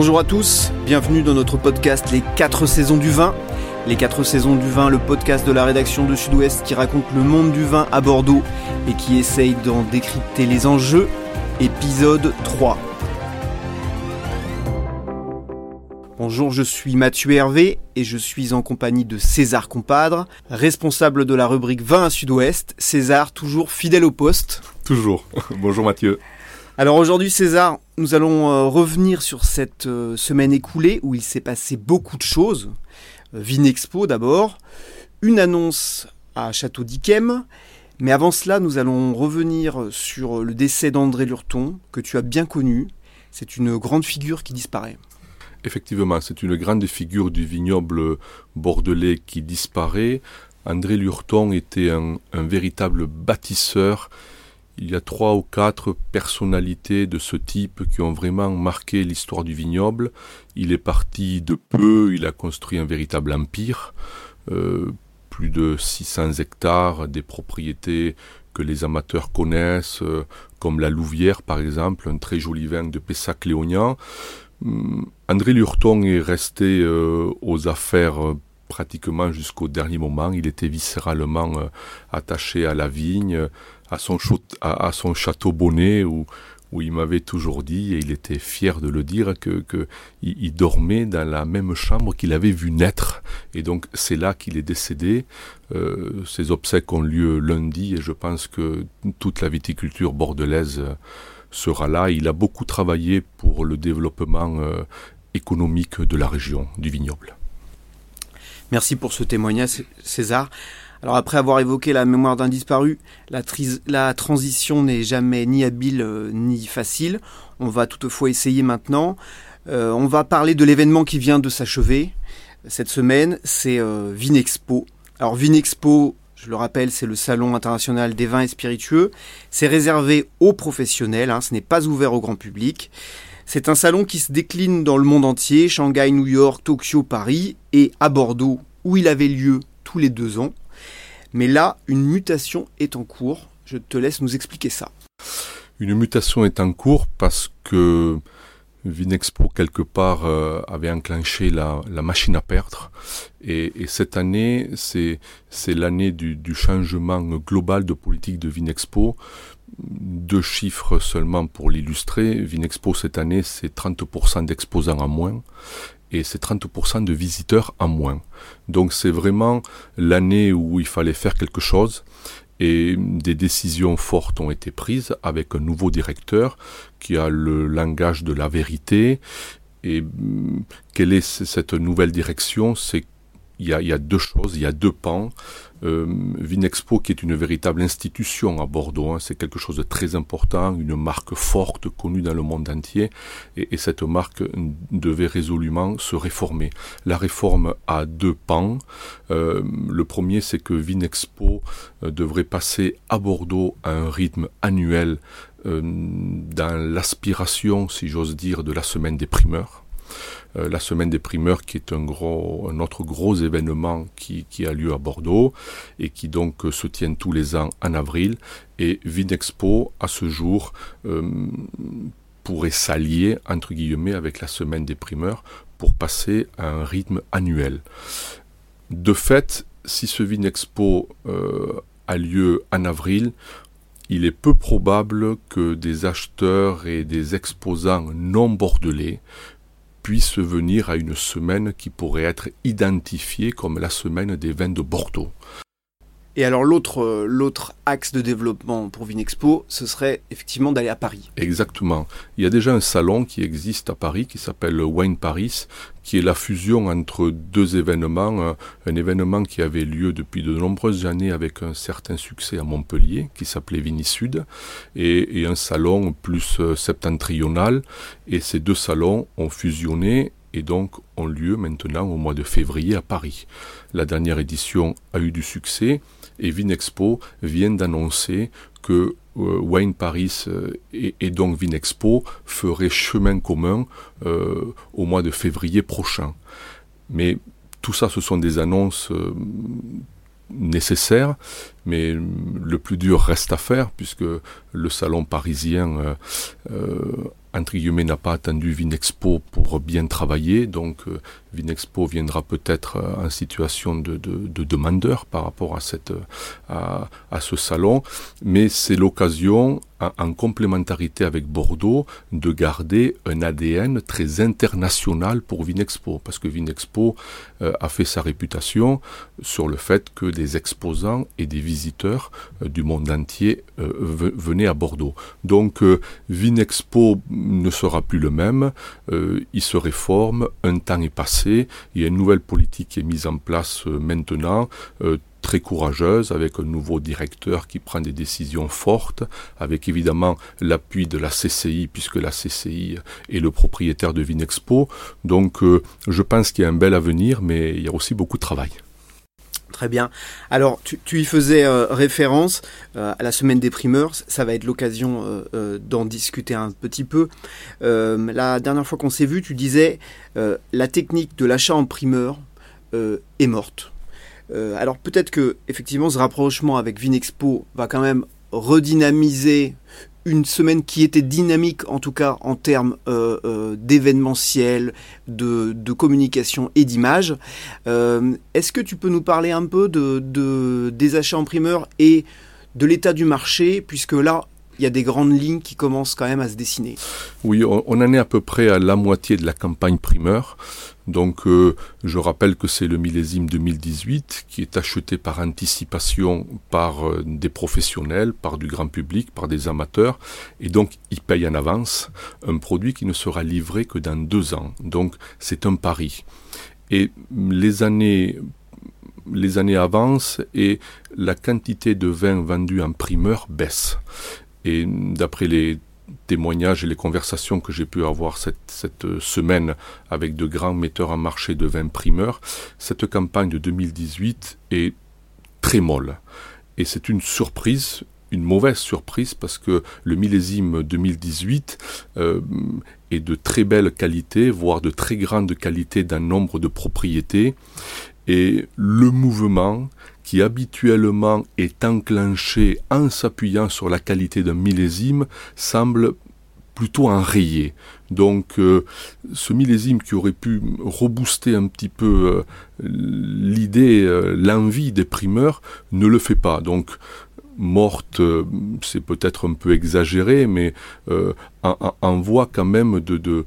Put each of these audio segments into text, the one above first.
Bonjour à tous, bienvenue dans notre podcast Les 4 saisons du vin. Les 4 saisons du vin, le podcast de la rédaction de Sud-Ouest qui raconte le monde du vin à Bordeaux et qui essaye d'en décrypter les enjeux. Épisode 3. Bonjour, je suis Mathieu Hervé et je suis en compagnie de César Compadre, responsable de la rubrique Vin à Sud-Ouest. César, toujours fidèle au poste. Toujours. Bonjour Mathieu. Alors aujourd'hui César, nous allons euh, revenir sur cette euh, semaine écoulée où il s'est passé beaucoup de choses. Euh, Vinexpo d'abord, une annonce à Château d'Yquem, mais avant cela nous allons revenir sur le décès d'André Lurton, que tu as bien connu. C'est une grande figure qui disparaît. Effectivement, c'est une grande figure du vignoble bordelais qui disparaît. André Lurton était un, un véritable bâtisseur il y a trois ou quatre personnalités de ce type qui ont vraiment marqué l'histoire du vignoble. Il est parti de peu, il a construit un véritable empire, euh, plus de 600 hectares, des propriétés que les amateurs connaissent, euh, comme la Louvière par exemple, un très joli vin de Pessac-Léognan. Hum, André Lurton est resté euh, aux affaires pratiquement jusqu'au dernier moment. Il était viscéralement attaché à la vigne, à son, château bonnet où, où il m'avait toujours dit, et il était fier de le dire, que, il, dormait dans la même chambre qu'il avait vu naître. Et donc c'est là qu'il est décédé. Euh, ses obsèques ont lieu lundi, et je pense que toute la viticulture bordelaise sera là. Il a beaucoup travaillé pour le développement euh, économique de la région, du vignoble. Merci pour ce témoignage, César. Alors après avoir évoqué la mémoire d'un disparu, la, transition n'est jamais ni habile euh, ni facile. On va toutefois essayer maintenant. Euh, on va parler de l'événement qui vient de s'achever cette semaine, c'est euh, Vinexpo. Alors Vinexpo, je le rappelle, c'est le salon international des vins et spiritueux. C'est réservé aux professionnels, hein, ce n'est pas ouvert au grand public. C'est un salon qui se décline dans le monde entier, Shanghai, New York, Tokyo, Paris, et à Bordeaux, où il avait lieu tous les deux ans. Mais là, une mutation est en cours. Je te laisse nous expliquer ça. Une mutation est en cours parce que Vinexpo, quelque part, euh, avait enclenché la, machine à perdre. Et, cette année, c'est l'année du, du, changement global de politique de Vinexpo. Deux chiffres seulement pour l'illustrer. Vinexpo, cette année, c'est 30% d'exposants en moins et c'est 30% de visiteurs en moins. Donc c'est vraiment l'année où il fallait faire quelque chose et des décisions fortes ont été prises avec un nouveau directeur qui a le langage de la vérité. Et mm, quelle est cette nouvelle direction? Il y, a, il y a deux choses, il y a deux pans. Euh, Vinexpo, qui est une véritable institution à Bordeaux, hein, c'est quelque chose de très important, une marque forte, connue dans le monde entier, et, cette marque devait résolument se réformer. La réforme a deux pans. Euh, le premier, c'est que Vinexpo euh, devrait passer à Bordeaux à un rythme annuel dans l'aspiration, si j'ose dire, de la semaine des primeurs. Euh, la semaine des primeurs qui est un, autre gros événement qui, qui, a lieu à Bordeaux et qui donc euh, se tient tous les ans en avril. Et Vinexpo, à ce jour, euh, pourrait s'allier, entre guillemets, avec la semaine des primeurs pour passer à un rythme annuel. De fait, si ce Vinexpo a lieu en avril, il est peu probable que des acheteurs et des exposants non bordelais puisse venir à une semaine qui pourrait être identifiée comme la semaine des vins de Bordeaux. Et alors l'autre euh, l'autre axe de développement pour Vinexpo, ce serait effectivement d'aller à Paris. Exactement. Il y a déjà un salon qui existe à Paris qui s'appelle Wine Paris, qui est la fusion entre deux événements. Un événement qui avait lieu depuis de nombreuses années avec un certain succès à Montpellier, qui s'appelait Vini Sud, et, et un salon plus euh, septentrional. Et ces deux salons ont fusionné et donc ont lieu maintenant au mois de février à Paris. La dernière édition a eu du succès et Vinexpo vient d'annoncer que euh, Wine Paris euh, et, donc Vinexpo feraient chemin commun euh, au mois de février prochain. Mais tout ça, ce sont des annonces nécessaires, mais le plus dur reste à faire puisque le salon parisien entre guillemets, n'a pas attendu Vinexpo pour bien travailler. Donc, euh, Vinexpo viendra peut-être euh, en situation de, de, demandeur par rapport à, cette, à, à ce salon. Mais c'est l'occasion, en, complémentarité avec Bordeaux, de garder un ADN très international pour Vinexpo. Parce que Vinexpo euh, a fait sa réputation sur le fait que des exposants et des visiteurs du monde entier venaient à Bordeaux. Donc, Vinexpo ne sera plus le même, euh, il se réforme, un temps est passé, il y a une nouvelle politique qui est mise en place euh, maintenant, euh, très courageuse, avec un nouveau directeur qui prend des décisions fortes, avec évidemment l'appui de la CCI, puisque la CCI est le propriétaire de Vinexpo. Donc je pense qu'il y a un bel avenir, mais il y a aussi beaucoup de travail. Très bien. Alors, tu, y faisais euh, référence euh, à la semaine des primeurs. Ça va être l'occasion euh, d'en discuter un petit peu. la dernière fois qu'on s'est vu, tu disais la technique de l'achat en primeur est morte. Alors peut-être que effectivement ce rapprochement avec Vinexpo va quand même redynamiser une semaine qui était dynamique, en tout cas en termes euh, euh, d'événementiel, de, communication et d'image. Euh, est-ce que tu peux nous parler un peu de, des achats en primeur et de l'état du marché, puisque là, il y a des grandes lignes qui commencent quand même à se dessiner. Oui, on, en est à peu près à la moitié de la campagne primeur. Donc euh, je rappelle que c'est le millésime 2018 qui est acheté par anticipation par euh, des professionnels, par du grand public, par des amateurs, et donc ils payent en avance un produit qui ne sera livré que dans deux ans. Donc c'est un pari. Et les années les années avancent et la quantité de vin vendu en primeur baisse. Et d'après les témoignages et les conversations que j'ai pu avoir cette, cette, semaine avec de grands metteurs en marché de vins primeurs, cette campagne de 2018 est très molle. Et c'est une surprise, une mauvaise surprise, parce que le millésime 2018 euh, est de très belle qualité, voire de très grande qualité d'un nombre de propriétés. Et le mouvement qui habituellement est enclenché en s'appuyant sur la qualité d'un millésime semble plutôt enrayé. Donc euh, ce millésime qui aurait pu rebooster un petit peu euh, l'idée, euh, l'envie des primeurs, ne le fait pas. Donc morte, c'est peut-être un peu exagéré, mais en, voie quand même de, de,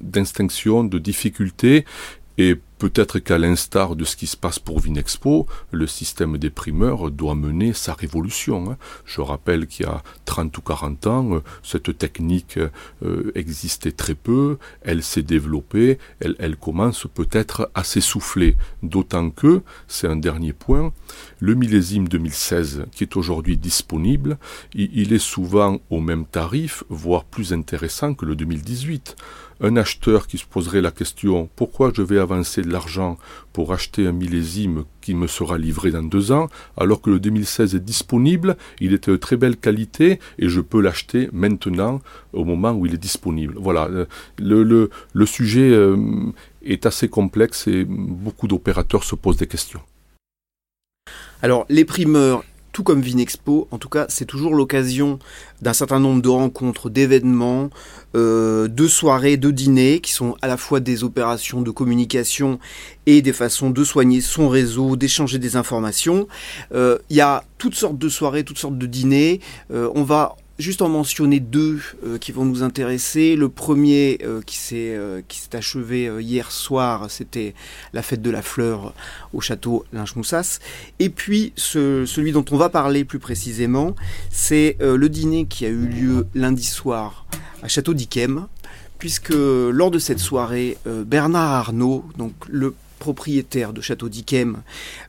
d'instinction, de difficulté, et Peut-être qu'à l'instar de ce qui se passe pour Vinexpo, le système des primeurs doit mener sa révolution. Hein. Je rappelle qu'il y a 30 ou 40 ans, euh, cette technique euh, existait très peu, elle s'est développée, elle, commence peut-être à s'essouffler. D'autant que, c'est un dernier point, le millésime 2016 qui est aujourd'hui disponible, il est souvent au même tarif, voire plus intéressant que le 2018 un acheteur qui se poserait la question pourquoi je vais avancer de l'argent pour acheter un millésime qui me sera livré dans deux ans, alors que le 2016 est disponible, il est de très belle qualité et je peux l'acheter maintenant au moment où il est disponible. Voilà, euh, le, sujet euh, est assez complexe et beaucoup d'opérateurs se posent des questions. Alors, les primeurs tout comme Vinexpo, en tout cas, c'est toujours l'occasion d'un certain nombre de rencontres, d'événements, euh, de soirées, de dîners, qui sont à la fois des opérations de communication et des façons de soigner son réseau, d'échanger des informations. Euh, il y a toutes sortes de soirées, toutes sortes de dîners. Euh, on va juste en mentionner deux euh, qui vont nous intéresser. Le premier euh, qui s'est euh, qui s'est achevé hier soir, c'était la fête de la fleur au château Lynch-Moussas. Et puis celui dont on va parler plus précisément, c'est le dîner qui a eu lieu lundi soir à Château d'Yquem, puisque lors de cette soirée, Bernard Arnault, donc le propriétaire de Château d'Yquem,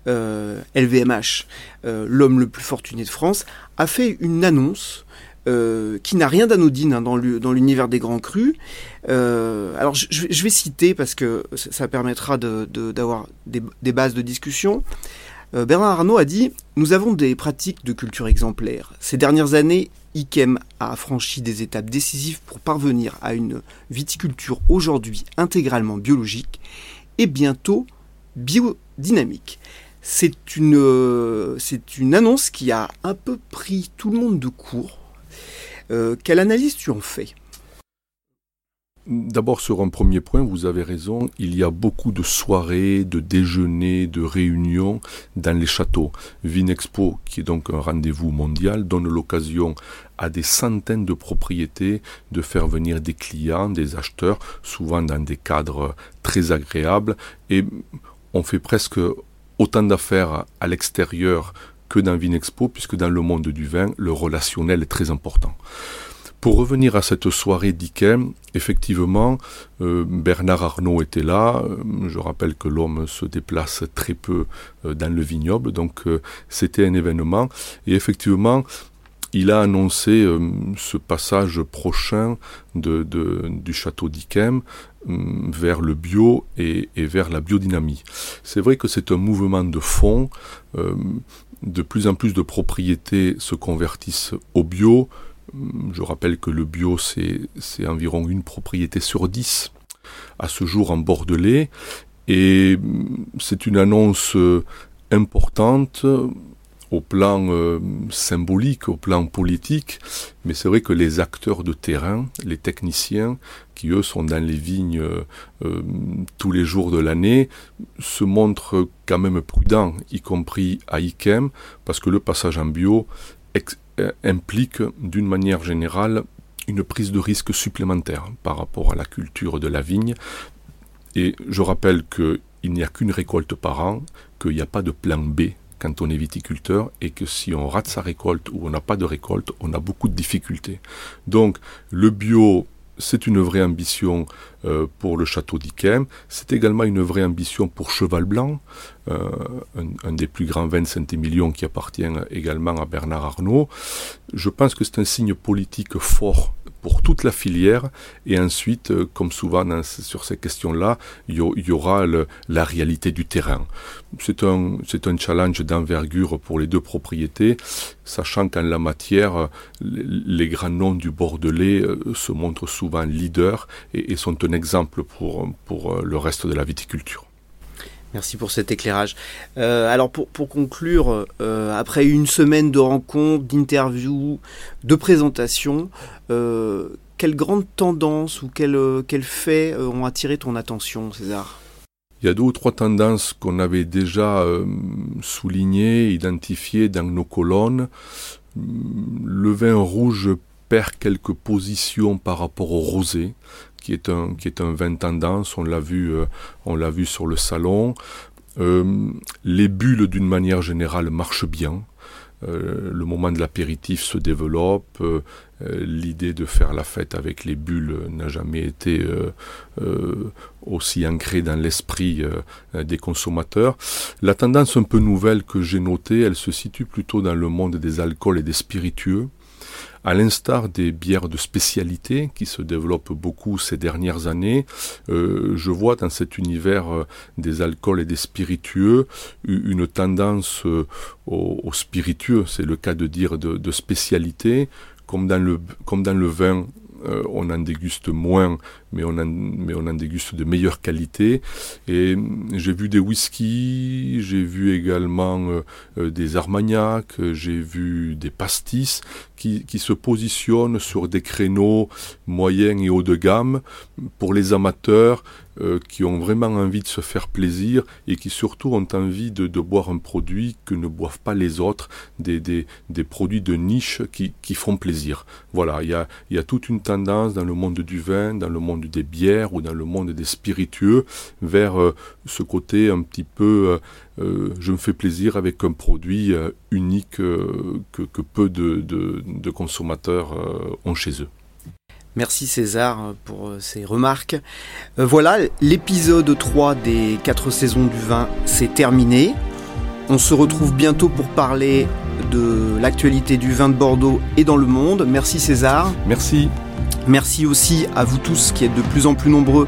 LVMH, l'homme le plus fortuné de France, a fait une annonce euh, qui n'a rien d'anodine hein, dans l'univers des grands crus. Euh, alors je, vais citer parce que ça permettra d'avoir de, des, bases de discussion. Euh, Bernard Arnault a dit Nous avons des pratiques de culture exemplaires. Ces dernières années, Ikem a franchi des étapes décisives pour parvenir à une viticulture aujourd'hui intégralement biologique et bientôt biodynamique. C'est une annonce qui a un peu pris tout le monde de court quelle analyse tu en fais? D'abord, sur un premier point, vous avez raison, il y a beaucoup de soirées, de déjeuners, de réunions dans les châteaux. Vinexpo, qui est donc un rendez-vous mondial, donne l'occasion à des centaines de propriétés de faire venir des clients, des acheteurs, souvent dans des cadres très agréables. Et on fait presque autant d'affaires à l'extérieur que dans Vinexpo, puisque dans le monde du vin, le relationnel est très important. Pour revenir à cette soirée d'Ikem, effectivement, euh, Bernard Arnault était là. Euh, je rappelle que l'homme se déplace très peu euh, dans le vignoble, donc c'était un événement. Et effectivement, il a annoncé ce passage prochain du château d'Ikem vers le bio et, vers la biodynamie. C'est vrai que c'est un mouvement de fond. De plus en plus de propriétés se convertissent au bio, je rappelle que le bio, c'est environ une propriété sur dix à ce jour en Bordelais. Et c'est une annonce euh, importante au plan euh, symbolique, au plan politique, mais c'est vrai que les acteurs de terrain, les techniciens, qui eux sont dans les vignes euh, tous les jours de l'année, se montrent quand même prudents, y compris à IKEM, parce que le passage en bio euh, implique d'une manière générale une prise de risque supplémentaire par rapport à la culture de la vigne. Et je rappelle qu'il n'y a qu'une récolte par an, qu'il n'y a pas de plan B quand on est viticulteur et que si on rate sa récolte ou on n'a pas de récolte, on a beaucoup de difficultés. Donc le bio c'est une vraie ambition euh, pour le château d'Yquem. C'est également une vraie ambition pour Cheval Blanc, euh, un, des plus grands vins de Saint-Émilion qui appartient également à Bernard Arnault. Je pense que c'est un signe politique fort pour toute la filière. Et ensuite, euh, comme souvent sur ces questions-là, il y, aura la réalité du terrain. C'est un, challenge d'envergure pour les deux propriétés, sachant qu'en la matière, les, grands noms du Bordelais se montrent souvent leaders et, sont un exemple pour, pour euh, le reste de la viticulture. Merci pour cet éclairage. alors pour, pour conclure, après une semaine de rencontres, d'interviews, de présentations, euh, quelles grandes tendances ou quels, euh, faits euh, ont attiré ton attention, César? Il y a deux ou trois tendances qu'on avait déjà soulignées, identifiées dans nos colonnes. Le vin rouge perd quelques positions par rapport au rosé, qui est un, qui est vin tendance, on l'a vu, on l'a vu sur le salon. les bulles, d'une manière générale, marchent bien. Euh, le moment de l'apéritif se développe, euh, euh, l'idée de faire la fête avec les bulles n'a jamais été aussi ancrée dans l'esprit des consommateurs. La tendance un peu nouvelle que j'ai notée, elle se situe plutôt dans le monde des alcools et des spiritueux à l'instar des bières de spécialité qui se développent beaucoup ces dernières années, euh, je vois dans cet univers euh, des alcools et des spiritueux une tendance euh, aux, spiritueux, c'est le cas de dire de, spécialité, comme dans le, vin on en déguste moins, mais on en, mais on en déguste de meilleure qualité. Et j'ai vu des whiskies, j'ai vu également des armagnacs, j'ai vu des pastis qui, qui se positionnent sur des créneaux moyens et haut de gamme pour les amateurs euh, qui ont vraiment envie de se faire plaisir et qui surtout ont envie de, boire un produit que ne boivent pas les autres, des, des, des produits de niche qui, qui, font plaisir. Voilà, il y a, y a toute une tendance dans le monde du vin, dans le monde des bières ou dans le monde des spiritueux vers euh, ce côté un petit peu euh, je me fais plaisir avec un produit unique que, que, peu de, de, de consommateurs ont chez eux. Merci César pour euh, ces remarques. Euh, voilà, l'épisode 3 des 4 saisons du vin, c'est terminé. On se retrouve bientôt pour parler de l'actualité du vin de Bordeaux et dans le monde. Merci César. Merci. Merci aussi à vous tous qui êtes de plus en plus nombreux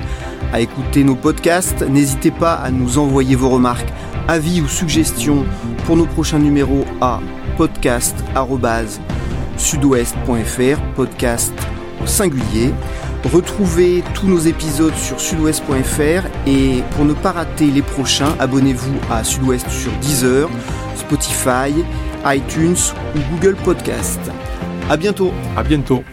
à écouter nos podcasts. N'hésitez pas à nous envoyer vos remarques, avis ou suggestions pour nos prochains numéros à podcast.sudouest.fr podcast singulier. Retrouvez tous nos épisodes sur sudouest.fr et pour ne pas rater les prochains, abonnez-vous à Sudouest sur Deezer, Spotify, iTunes ou Google Podcast. À bientôt. À bientôt.